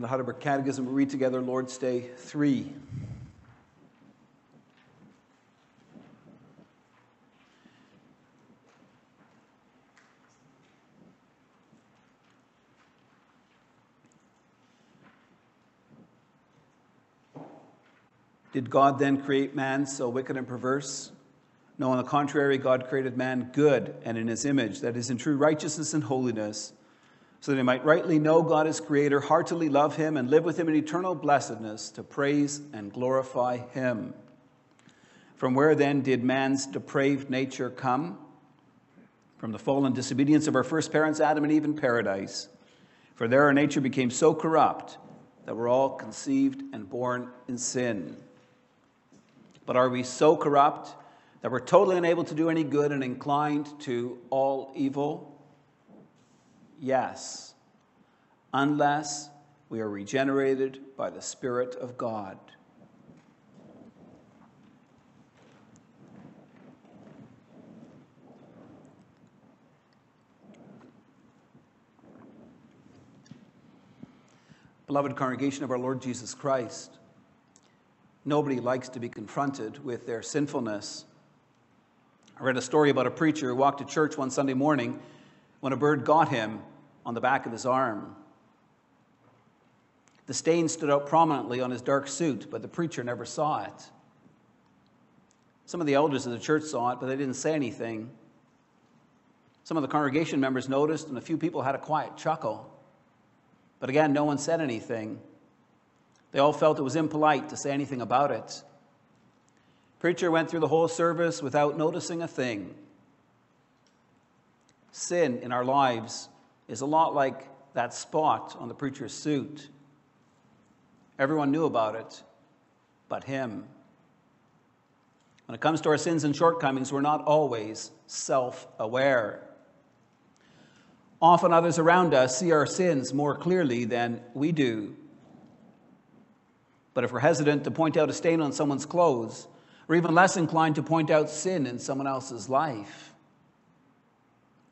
From the Heidelberg Catechism, we read together Lord's Day 3. Did God then create man so wicked and perverse? No, on the contrary, God created man good and in his image, that is, in true righteousness and holiness, so that he might rightly know God as creator, heartily love him, and live with him in eternal blessedness to praise and glorify him. From where then did man's depraved nature come? From the fallen disobedience of our first parents, Adam and Eve, in paradise. For there our nature became so corrupt that we're all conceived and born in sin. But are we so corrupt that we're totally unable to do any good and inclined to all evil? Yes, unless we are regenerated by the Spirit of God. Beloved congregation of our Lord Jesus Christ, Nobody likes to be confronted with their sinfulness. I read a story about a preacher who walked to church one Sunday morning when a bird got him on the back of his arm. The stain stood out prominently on his dark suit, but the preacher never saw it. Some of the elders of the church saw it, but they didn't say anything. Some of the congregation members noticed, and a few people had a quiet chuckle. But again, no one said anything. They all felt it was impolite to say anything about it. Preacher went through the whole service without noticing a thing. Sin in our lives is a lot like that spot on the preacher's suit. Everyone knew about it, but him. When it comes to our sins and shortcomings, we're not always self aware. Often others around us see our sins more clearly than we do. But if we're hesitant to point out a stain on someone's clothes, or even less inclined to point out sin in someone else's life,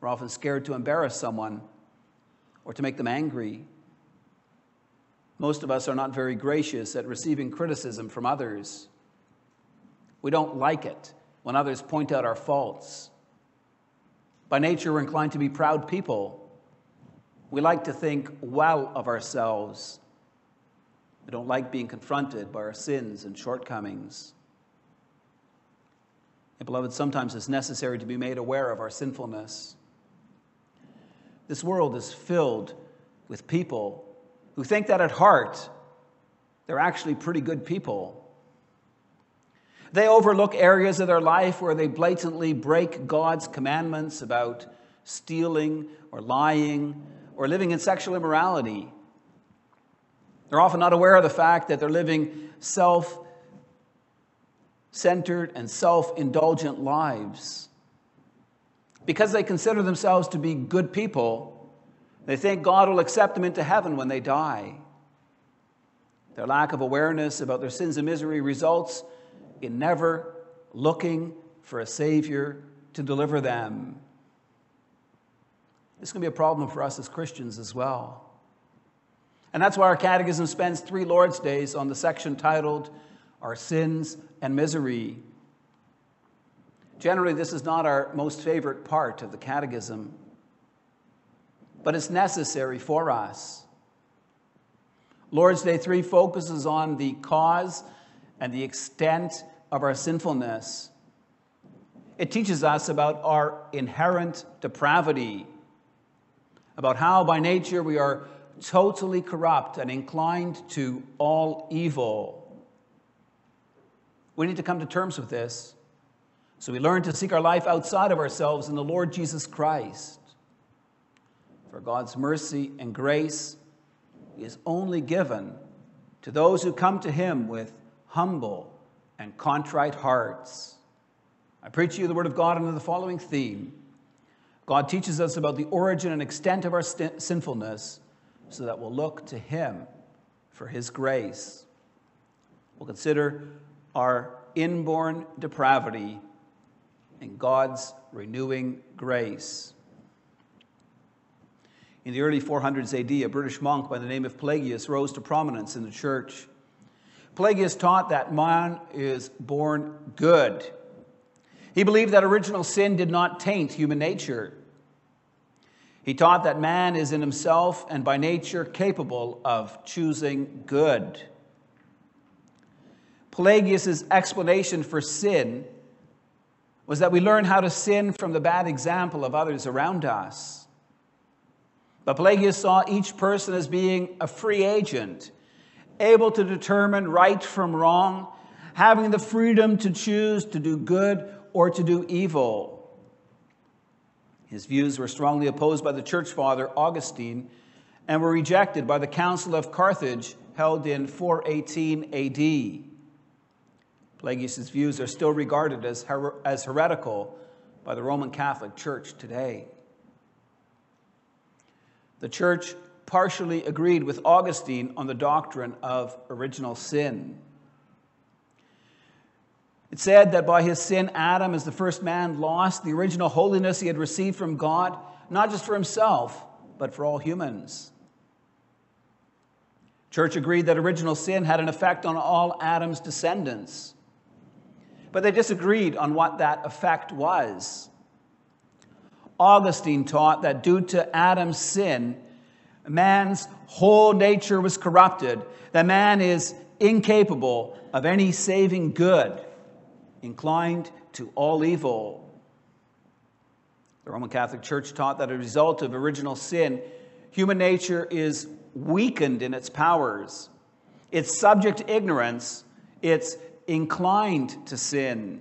we're often scared to embarrass someone or to make them angry. Most of us are not very gracious at receiving criticism from others. We don't like it when others point out our faults. By nature, we're inclined to be proud people. We like to think well of ourselves we don't like being confronted by our sins and shortcomings. And, beloved, sometimes it's necessary to be made aware of our sinfulness. This world is filled with people who think that at heart they're actually pretty good people. They overlook areas of their life where they blatantly break God's commandments about stealing or lying or living in sexual immorality they're often not aware of the fact that they're living self centered and self indulgent lives. Because they consider themselves to be good people, they think God will accept them into heaven when they die. Their lack of awareness about their sins and misery results in never looking for a Savior to deliver them. This can be a problem for us as Christians as well. And that's why our catechism spends three Lord's Days on the section titled Our Sins and Misery. Generally, this is not our most favorite part of the catechism, but it's necessary for us. Lord's Day 3 focuses on the cause and the extent of our sinfulness. It teaches us about our inherent depravity, about how by nature we are totally corrupt and inclined to all evil. We need to come to terms with this. So we learn to seek our life outside of ourselves in the Lord Jesus Christ. For God's mercy and grace is only given to those who come to Him with humble and contrite hearts. I preach to you the Word of God under the following theme God teaches us about the origin and extent of our st- sinfulness so that we'll look to Him for His grace. We'll consider our inborn depravity and God's renewing grace. In the early 400s AD, a British monk by the name of Pelagius rose to prominence in the church. Pelagius taught that man is born good. He believed that original sin did not taint human nature. He taught that man is in himself and by nature capable of choosing good. Pelagius' explanation for sin was that we learn how to sin from the bad example of others around us. But Pelagius saw each person as being a free agent, able to determine right from wrong, having the freedom to choose to do good or to do evil. His views were strongly opposed by the church father Augustine and were rejected by the Council of Carthage held in 418 AD. Pelagius' views are still regarded as, her- as heretical by the Roman Catholic Church today. The church partially agreed with Augustine on the doctrine of original sin. It said that by his sin, Adam, as the first man, lost the original holiness he had received from God, not just for himself, but for all humans. Church agreed that original sin had an effect on all Adam's descendants. But they disagreed on what that effect was. Augustine taught that due to Adam's sin, man's whole nature was corrupted, that man is incapable of any saving good inclined to all evil. The Roman Catholic Church taught that as a result of original sin, human nature is weakened in its powers. It's subject to ignorance. It's inclined to sin.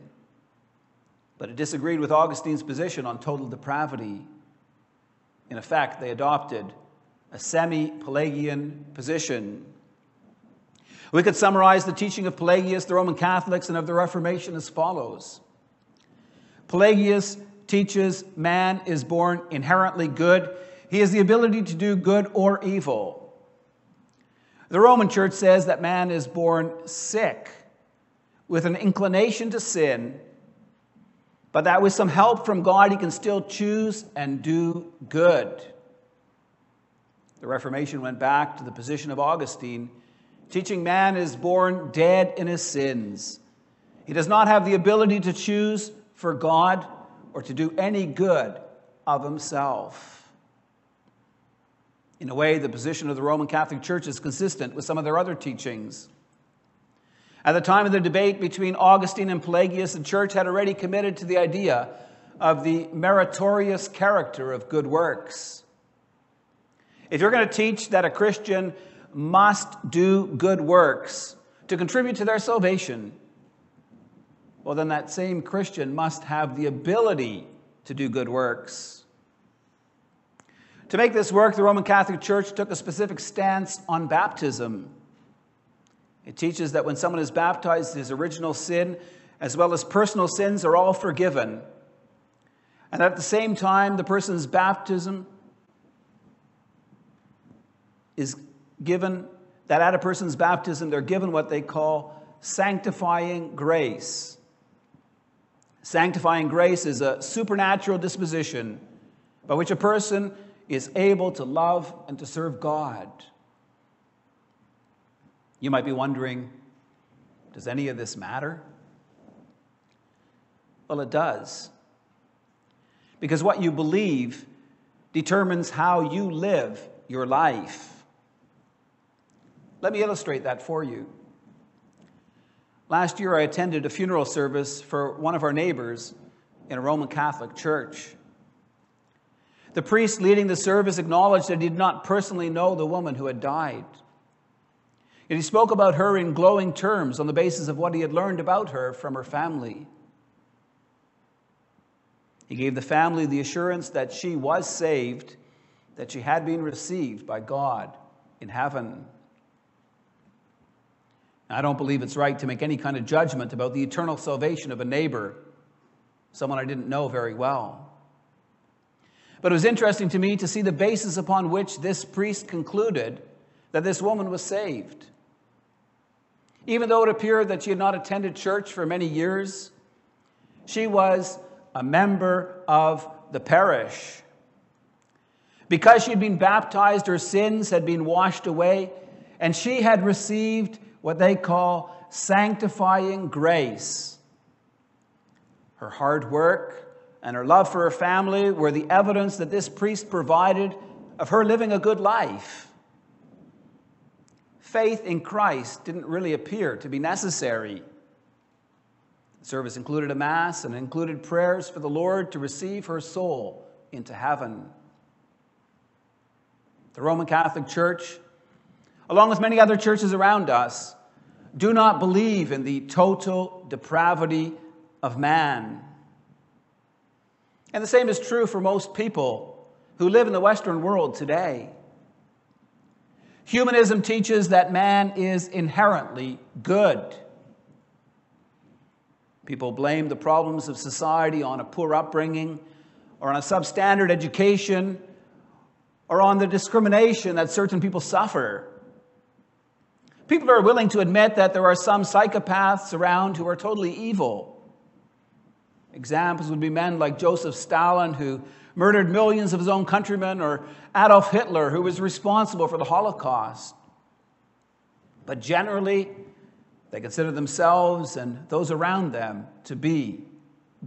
But it disagreed with Augustine's position on total depravity. In effect, they adopted a semi Pelagian position. We could summarize the teaching of Pelagius, the Roman Catholics, and of the Reformation as follows Pelagius teaches man is born inherently good, he has the ability to do good or evil. The Roman Church says that man is born sick with an inclination to sin, but that with some help from God, he can still choose and do good. The Reformation went back to the position of Augustine teaching man is born dead in his sins. He does not have the ability to choose for God or to do any good of himself. In a way, the position of the Roman Catholic Church is consistent with some of their other teachings. At the time of the debate between Augustine and Pelagius, the church had already committed to the idea of the meritorious character of good works. If you're going to teach that a Christian must do good works to contribute to their salvation, well, then that same Christian must have the ability to do good works. To make this work, the Roman Catholic Church took a specific stance on baptism. It teaches that when someone is baptized, his original sin as well as personal sins are all forgiven. And at the same time, the person's baptism is given, that at a person's baptism, they're given what they call sanctifying grace. Sanctifying grace is a supernatural disposition by which a person is able to love and to serve God. You might be wondering does any of this matter? Well, it does. Because what you believe determines how you live your life. Let me illustrate that for you. Last year, I attended a funeral service for one of our neighbors in a Roman Catholic church. The priest leading the service acknowledged that he did not personally know the woman who had died. Yet he spoke about her in glowing terms on the basis of what he had learned about her from her family. He gave the family the assurance that she was saved, that she had been received by God in heaven. I don't believe it's right to make any kind of judgment about the eternal salvation of a neighbor, someone I didn't know very well. But it was interesting to me to see the basis upon which this priest concluded that this woman was saved. Even though it appeared that she had not attended church for many years, she was a member of the parish. Because she'd been baptized, her sins had been washed away, and she had received what they call sanctifying grace. Her hard work and her love for her family were the evidence that this priest provided of her living a good life. Faith in Christ didn't really appear to be necessary. The service included a Mass and included prayers for the Lord to receive her soul into heaven. The Roman Catholic Church, along with many other churches around us, do not believe in the total depravity of man. And the same is true for most people who live in the Western world today. Humanism teaches that man is inherently good. People blame the problems of society on a poor upbringing or on a substandard education or on the discrimination that certain people suffer. People are willing to admit that there are some psychopaths around who are totally evil. Examples would be men like Joseph Stalin, who murdered millions of his own countrymen, or Adolf Hitler, who was responsible for the Holocaust. But generally, they consider themselves and those around them to be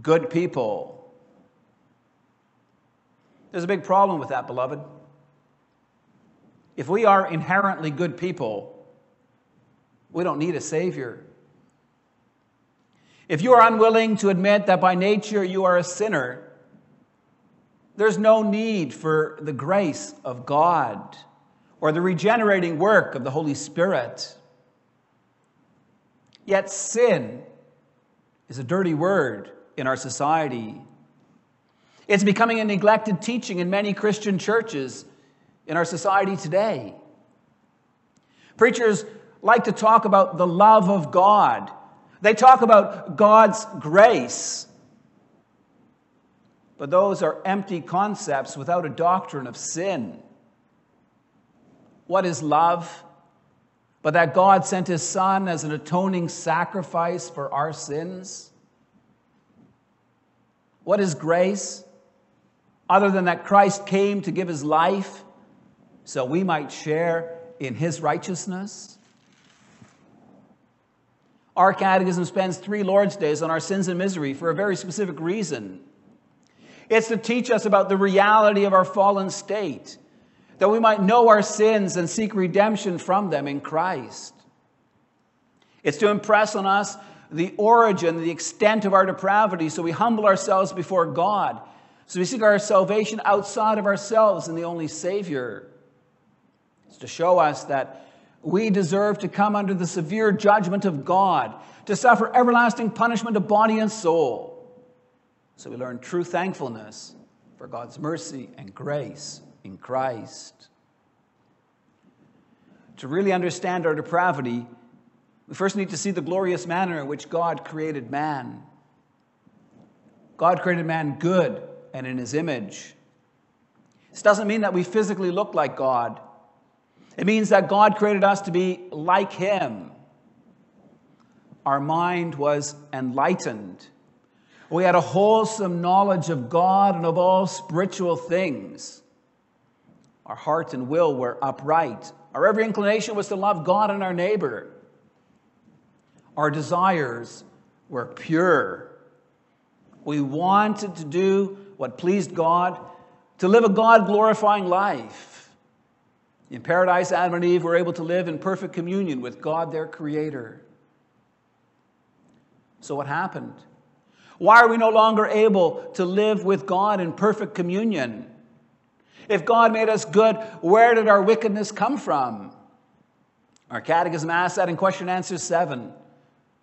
good people. There's a big problem with that, beloved. If we are inherently good people, we don't need a Savior. If you are unwilling to admit that by nature you are a sinner, there's no need for the grace of God or the regenerating work of the Holy Spirit. Yet sin is a dirty word in our society. It's becoming a neglected teaching in many Christian churches in our society today. Preachers like to talk about the love of God. They talk about God's grace. But those are empty concepts without a doctrine of sin. What is love? But that God sent his Son as an atoning sacrifice for our sins? What is grace? Other than that Christ came to give his life so we might share in his righteousness? Our catechism spends three Lord's Days on our sins and misery for a very specific reason. It's to teach us about the reality of our fallen state, that we might know our sins and seek redemption from them in Christ. It's to impress on us the origin, the extent of our depravity, so we humble ourselves before God, so we seek our salvation outside of ourselves in the only Savior. It's to show us that we deserve to come under the severe judgment of God, to suffer everlasting punishment of body and soul. So we learn true thankfulness for God's mercy and grace in Christ. To really understand our depravity, we first need to see the glorious manner in which God created man. God created man good and in his image. This doesn't mean that we physically look like God. It means that God created us to be like Him. Our mind was enlightened. We had a wholesome knowledge of God and of all spiritual things. Our heart and will were upright. Our every inclination was to love God and our neighbor. Our desires were pure. We wanted to do what pleased God, to live a God glorifying life. In paradise, Adam and Eve were able to live in perfect communion with God, their Creator. So, what happened? Why are we no longer able to live with God in perfect communion? If God made us good, where did our wickedness come from? Our catechism asks that in question answer 7.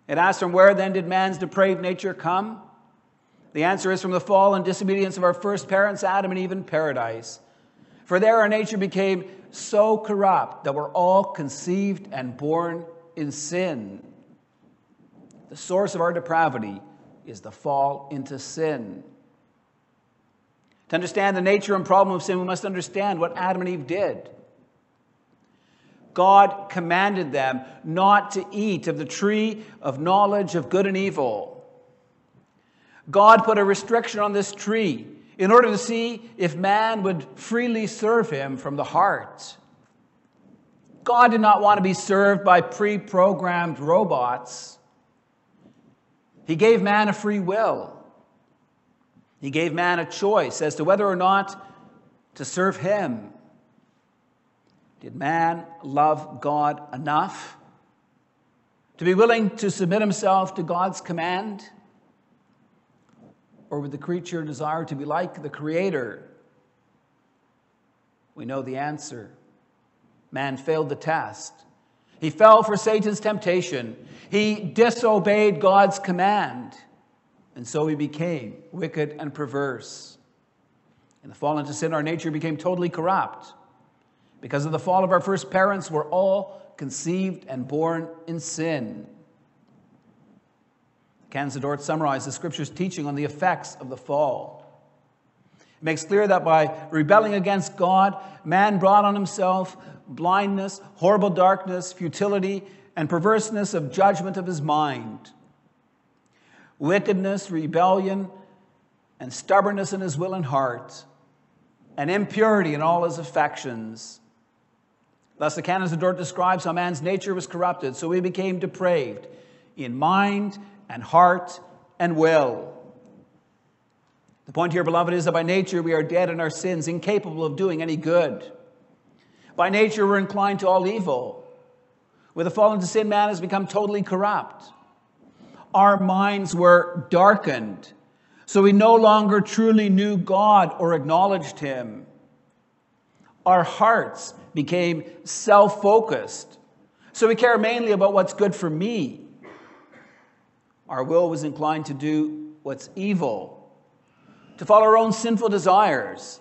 It asks from where then did man's depraved nature come? The answer is from the fall and disobedience of our first parents, Adam and Eve, in paradise. For there our nature became so corrupt that we're all conceived and born in sin. The source of our depravity is the fall into sin. To understand the nature and problem of sin, we must understand what Adam and Eve did. God commanded them not to eat of the tree of knowledge of good and evil. God put a restriction on this tree in order to see if man would freely serve him from the heart. God did not want to be served by pre programmed robots. He gave man a free will. He gave man a choice as to whether or not to serve him. Did man love God enough to be willing to submit himself to God's command? Or would the creature desire to be like the Creator? We know the answer. Man failed the test. He fell for Satan's temptation. He disobeyed God's command. And so he became wicked and perverse. In the fall into sin, our nature became totally corrupt. Because of the fall of our first parents, we're all conceived and born in sin. Canons Dort summarized the scripture's teaching on the effects of the fall. It makes clear that by rebelling against God, man brought on himself blindness, horrible darkness, futility, and perverseness of judgment of his mind. Wickedness, rebellion, and stubbornness in his will and heart, and impurity in all his affections Thus, the Canons of Dort describes how man's nature was corrupted, so he became depraved in mind and heart and will. The point here, beloved, is that by nature we are dead in our sins, incapable of doing any good. By nature we're inclined to all evil. With the fall into sin, man has become totally corrupt. Our minds were darkened, so we no longer truly knew God or acknowledged Him. Our hearts became self focused. So we care mainly about what's good for me. Our will was inclined to do what's evil, to follow our own sinful desires,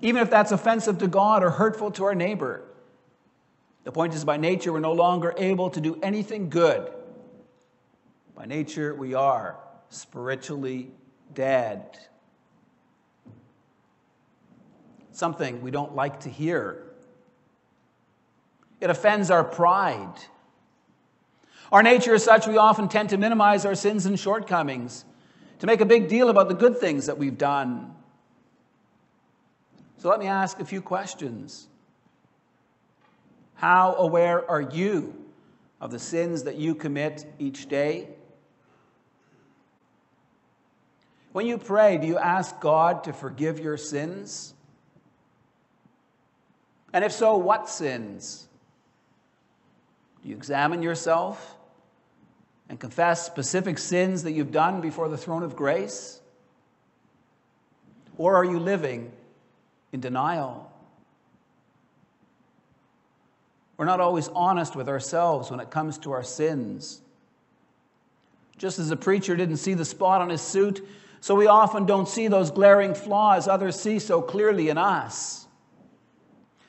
even if that's offensive to God or hurtful to our neighbor. The point is, by nature, we're no longer able to do anything good. By nature, we are spiritually dead. Something we don't like to hear. It offends our pride. Our nature is such we often tend to minimize our sins and shortcomings, to make a big deal about the good things that we've done. So let me ask a few questions. How aware are you of the sins that you commit each day? When you pray, do you ask God to forgive your sins? And if so, what sins? Do you examine yourself and confess specific sins that you've done before the throne of grace? Or are you living in denial? We're not always honest with ourselves when it comes to our sins. Just as a preacher didn't see the spot on his suit, so we often don't see those glaring flaws others see so clearly in us.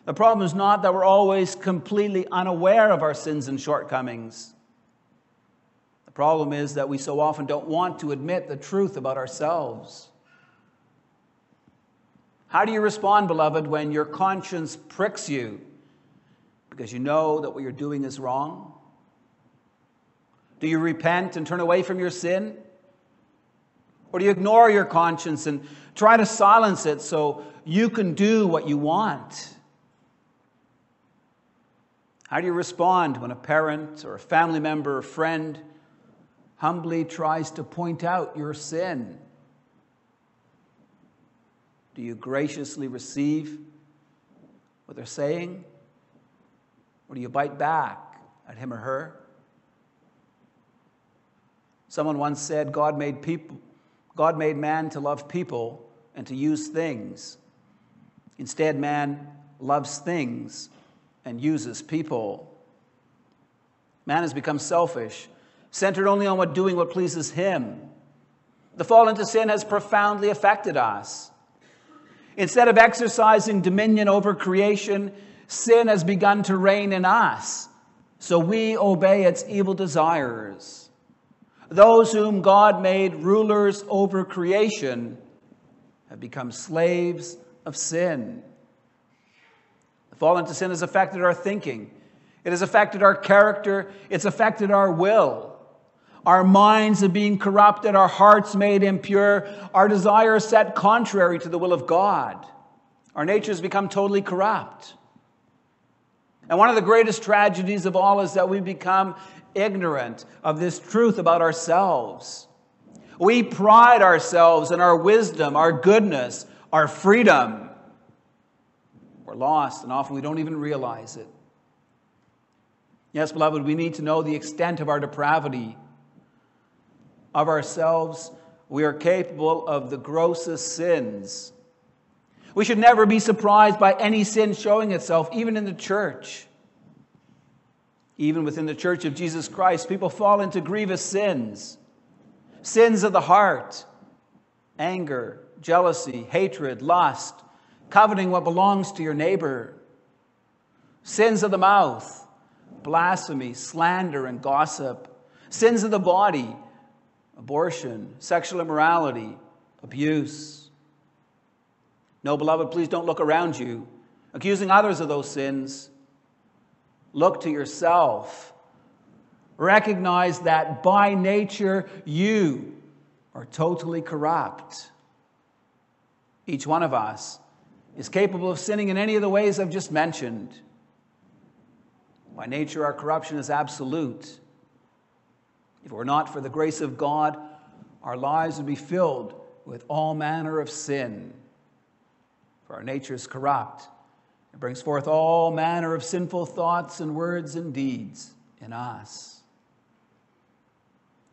The problem is not that we're always completely unaware of our sins and shortcomings. The problem is that we so often don't want to admit the truth about ourselves. How do you respond, beloved, when your conscience pricks you because you know that what you're doing is wrong? Do you repent and turn away from your sin? Or do you ignore your conscience and try to silence it so you can do what you want? How do you respond when a parent or a family member or friend humbly tries to point out your sin? Do you graciously receive what they're saying? Or do you bite back at him or her? Someone once said God made people God made man to love people and to use things. Instead, man loves things and uses people. Man has become selfish, centered only on what doing what pleases him. The fall into sin has profoundly affected us. Instead of exercising dominion over creation, sin has begun to reign in us, so we obey its evil desires. Those whom God made rulers over creation have become slaves of sin The fall into sin has affected our thinking, it has affected our character, it's affected our will. Our minds are being corrupted, our hearts made impure, our desires set contrary to the will of God. Our natures become totally corrupt. And one of the greatest tragedies of all is that we become ignorant of this truth about ourselves. We pride ourselves in our wisdom, our goodness, our freedom. We're lost, and often we don't even realize it. Yes, beloved, we need to know the extent of our depravity of ourselves, we are capable of the grossest sins. We should never be surprised by any sin showing itself, even in the church. Even within the church of Jesus Christ, people fall into grievous sins. Sins of the heart, anger, jealousy, hatred, lust, coveting what belongs to your neighbor, sins of the mouth, blasphemy, slander, and gossip, sins of the body abortion, sexual immorality, abuse. No, beloved, please don't look around you, accusing others of those sins. Look to yourself. Recognize that by nature you are totally corrupt. Each one of us is capable of sinning in any of the ways I've just mentioned. By nature, our corruption is absolute. If it were not for the grace of God, our lives would be filled with all manner of sin. For our nature is corrupt. It brings forth all manner of sinful thoughts and words and deeds in us.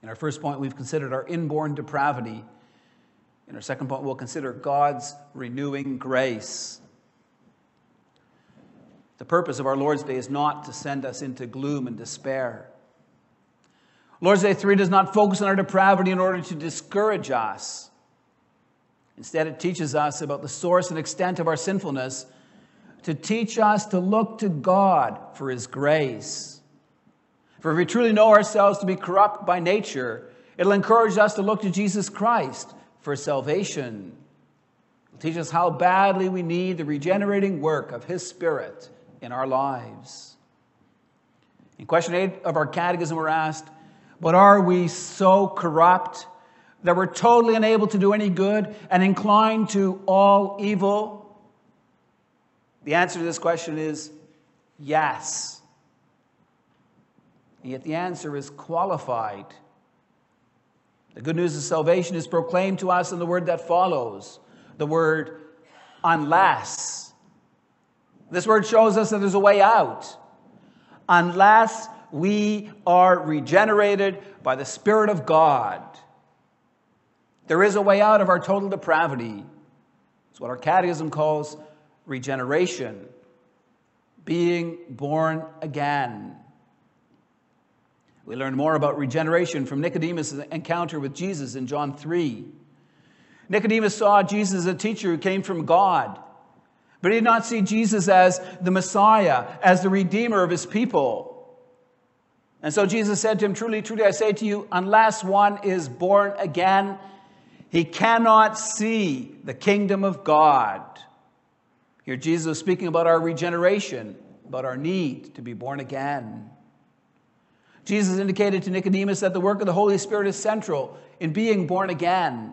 In our first point, we've considered our inborn depravity. In our second point, we'll consider God's renewing grace. The purpose of our Lord's Day is not to send us into gloom and despair. Lord's Day 3 does not focus on our depravity in order to discourage us. Instead, it teaches us about the source and extent of our sinfulness to teach us to look to God for His grace. For if we truly know ourselves to be corrupt by nature, it'll encourage us to look to Jesus Christ for salvation. It'll teach us how badly we need the regenerating work of His Spirit in our lives. In question 8 of our catechism, we're asked, but are we so corrupt that we're totally unable to do any good and inclined to all evil? The answer to this question is yes. And yet the answer is qualified. The good news of salvation is proclaimed to us in the word that follows the word unless. This word shows us that there's a way out. Unless we are regenerated by the Spirit of God. There is a way out of our total depravity. It's what our catechism calls regeneration, being born again. We learn more about regeneration from Nicodemus' encounter with Jesus in John 3. Nicodemus saw Jesus as a teacher who came from God, but he did not see Jesus as the Messiah, as the Redeemer of his people. And so Jesus said to him, Truly, truly, I say to you, unless one is born again, he cannot see the kingdom of God. Here, Jesus is speaking about our regeneration, about our need to be born again. Jesus indicated to Nicodemus that the work of the Holy Spirit is central in being born again.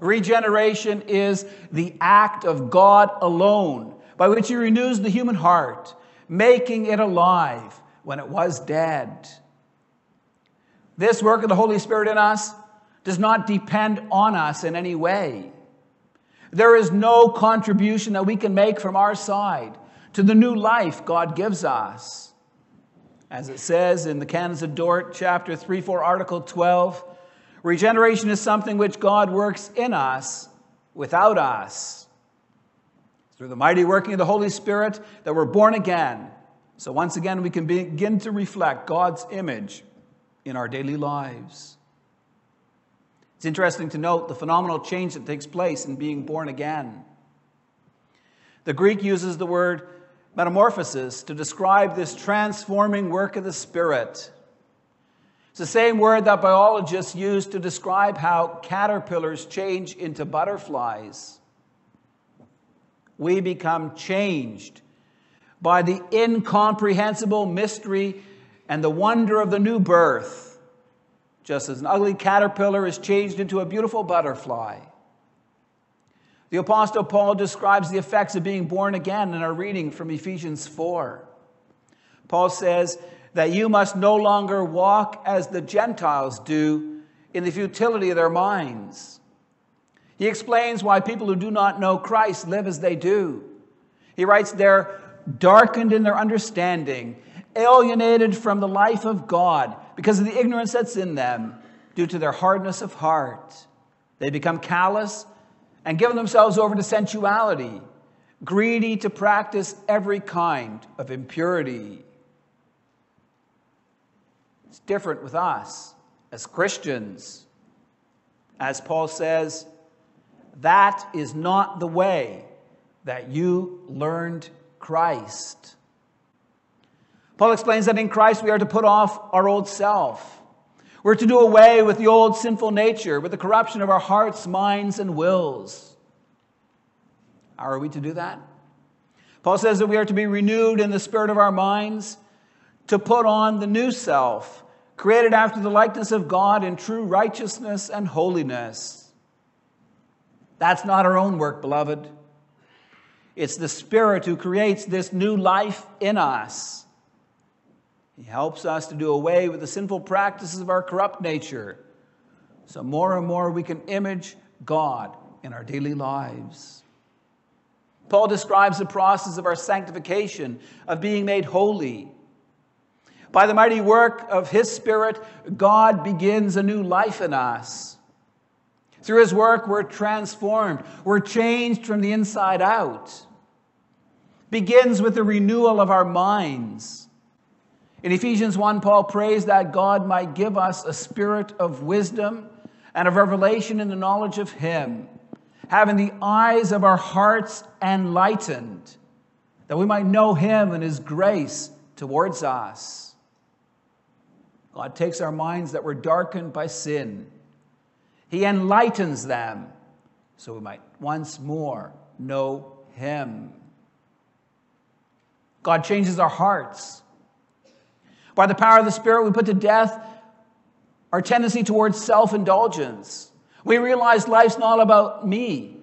Regeneration is the act of God alone by which He renews the human heart, making it alive when it was dead. This work of the Holy Spirit in us does not depend on us in any way. There is no contribution that we can make from our side to the new life God gives us. As it says in the Canons of Dort, chapter 3, 4, article 12, regeneration is something which God works in us without us. Through the mighty working of the Holy Spirit that we're born again so once again, we can begin to reflect God's image in our daily lives. It's interesting to note the phenomenal change that takes place in being born again. The Greek uses the word metamorphosis to describe this transforming work of the Spirit. It's the same word that biologists use to describe how caterpillars change into butterflies. We become changed by the incomprehensible mystery and the wonder of the new birth. just as an ugly caterpillar is changed into a beautiful butterfly. The Apostle Paul describes the effects of being born again in our reading from Ephesians 4. Paul says that you must no longer walk as the Gentiles do in the futility of their minds. He explains why people who do not know Christ live as they do. He writes, They're darkened in their understanding, alienated from the life of God because of the ignorance that's in them due to their hardness of heart. They become callous and give themselves over to sensuality, greedy to practice every kind of impurity. It's different with us as Christians. As Paul says, that is not the way that you learned Christ. Paul explains that in Christ we are to put off our old self. We're to do away with the old sinful nature, with the corruption of our hearts, minds, and wills. How are we to do that? Paul says that we are to be renewed in the spirit of our minds, to put on the new self, created after the likeness of God in true righteousness and holiness. That's not our own work, beloved. It's the Spirit who creates this new life in us. He helps us to do away with the sinful practices of our corrupt nature so more and more we can image God in our daily lives. Paul describes the process of our sanctification, of being made holy. By the mighty work of His Spirit, God begins a new life in us. Through His work, we're transformed, we're changed from the inside out. Begins with the renewal of our minds in Ephesians 1, Paul prays that God might give us a spirit of wisdom and of revelation in the knowledge of Him, having the eyes of our hearts enlightened, that we might know Him and His grace towards us. God takes our minds that were darkened by sin, He enlightens them so we might once more know Him. God changes our hearts by the power of the Spirit, we put to death our tendency towards self indulgence. We realize life's not about me,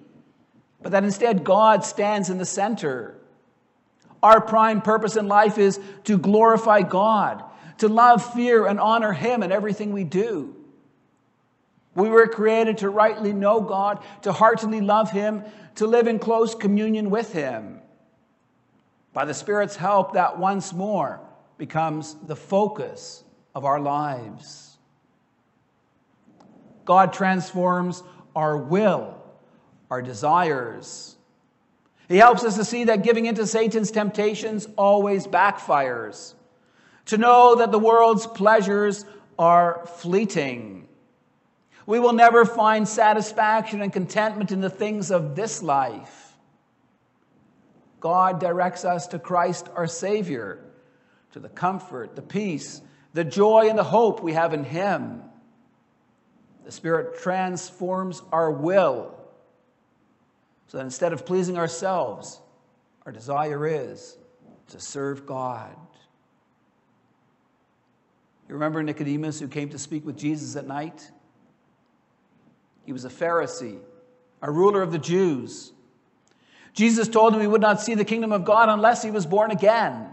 but that instead God stands in the center. Our prime purpose in life is to glorify God, to love, fear, and honor Him in everything we do. We were created to rightly know God, to heartily love Him, to live in close communion with Him. By the Spirit's help, that once more becomes the focus of our lives. God transforms our will, our desires. He helps us to see that giving into Satan's temptations always backfires, to know that the world's pleasures are fleeting. We will never find satisfaction and contentment in the things of this life. God directs us to Christ our Savior to the comfort, the peace, the joy, and the hope we have in Him. The Spirit transforms our will so that instead of pleasing ourselves, our desire is to serve God. You remember Nicodemus who came to speak with Jesus at night? He was a Pharisee, a ruler of the Jews. Jesus told him he would not see the kingdom of God unless he was born again.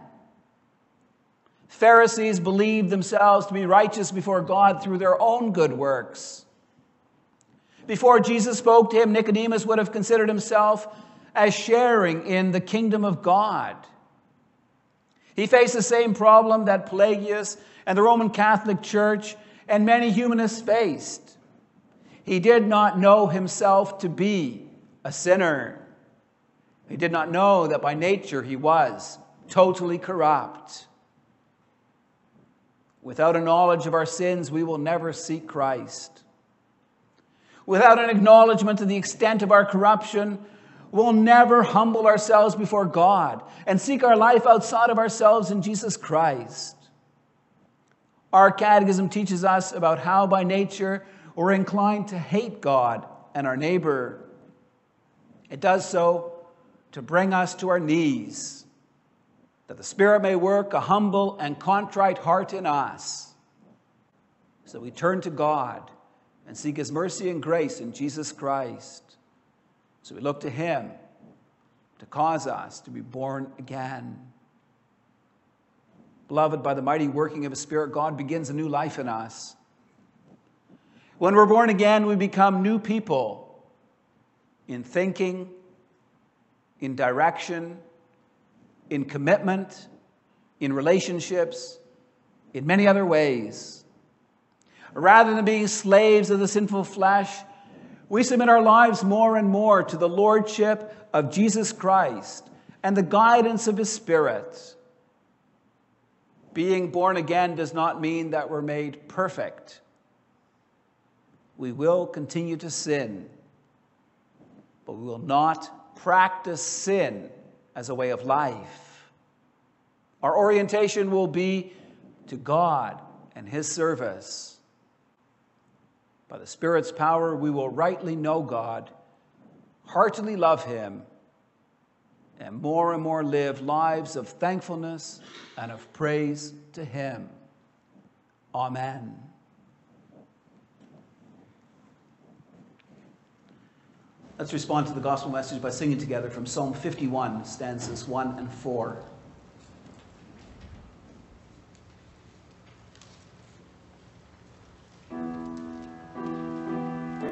Pharisees believed themselves to be righteous before God through their own good works. Before Jesus spoke to him, Nicodemus would have considered himself as sharing in the kingdom of God. He faced the same problem that Pelagius and the Roman Catholic Church and many humanists faced. He did not know himself to be a sinner. He did not know that by nature he was totally corrupt. Without a knowledge of our sins, we will never seek Christ. Without an acknowledgement of the extent of our corruption, we'll never humble ourselves before God and seek our life outside of ourselves in Jesus Christ. Our catechism teaches us about how, by nature, we're inclined to hate God and our neighbor. It does so to bring us to our knees that the Spirit may work a humble and contrite heart in us. So we turn to God and seek His mercy and grace in Jesus Christ. So we look to Him to cause us to be born again. Beloved, by the mighty working of His Spirit, God begins a new life in us. When we're born again, we become new people in thinking, in direction, in commitment, in relationships, in many other ways. Rather than being slaves of the sinful flesh, we submit our lives more and more to the Lordship of Jesus Christ and the guidance of His Spirit. Being born again does not mean that we're made perfect. We will continue to sin, but we will not practice sin as a way of life. Our orientation will be to God and His service. By the Spirit's power, we will rightly know God, heartily love Him, and more and more live lives of thankfulness and of praise to Him. Amen. Let's respond to the gospel message by singing together from Psalm 51, stanzas 1 and 4.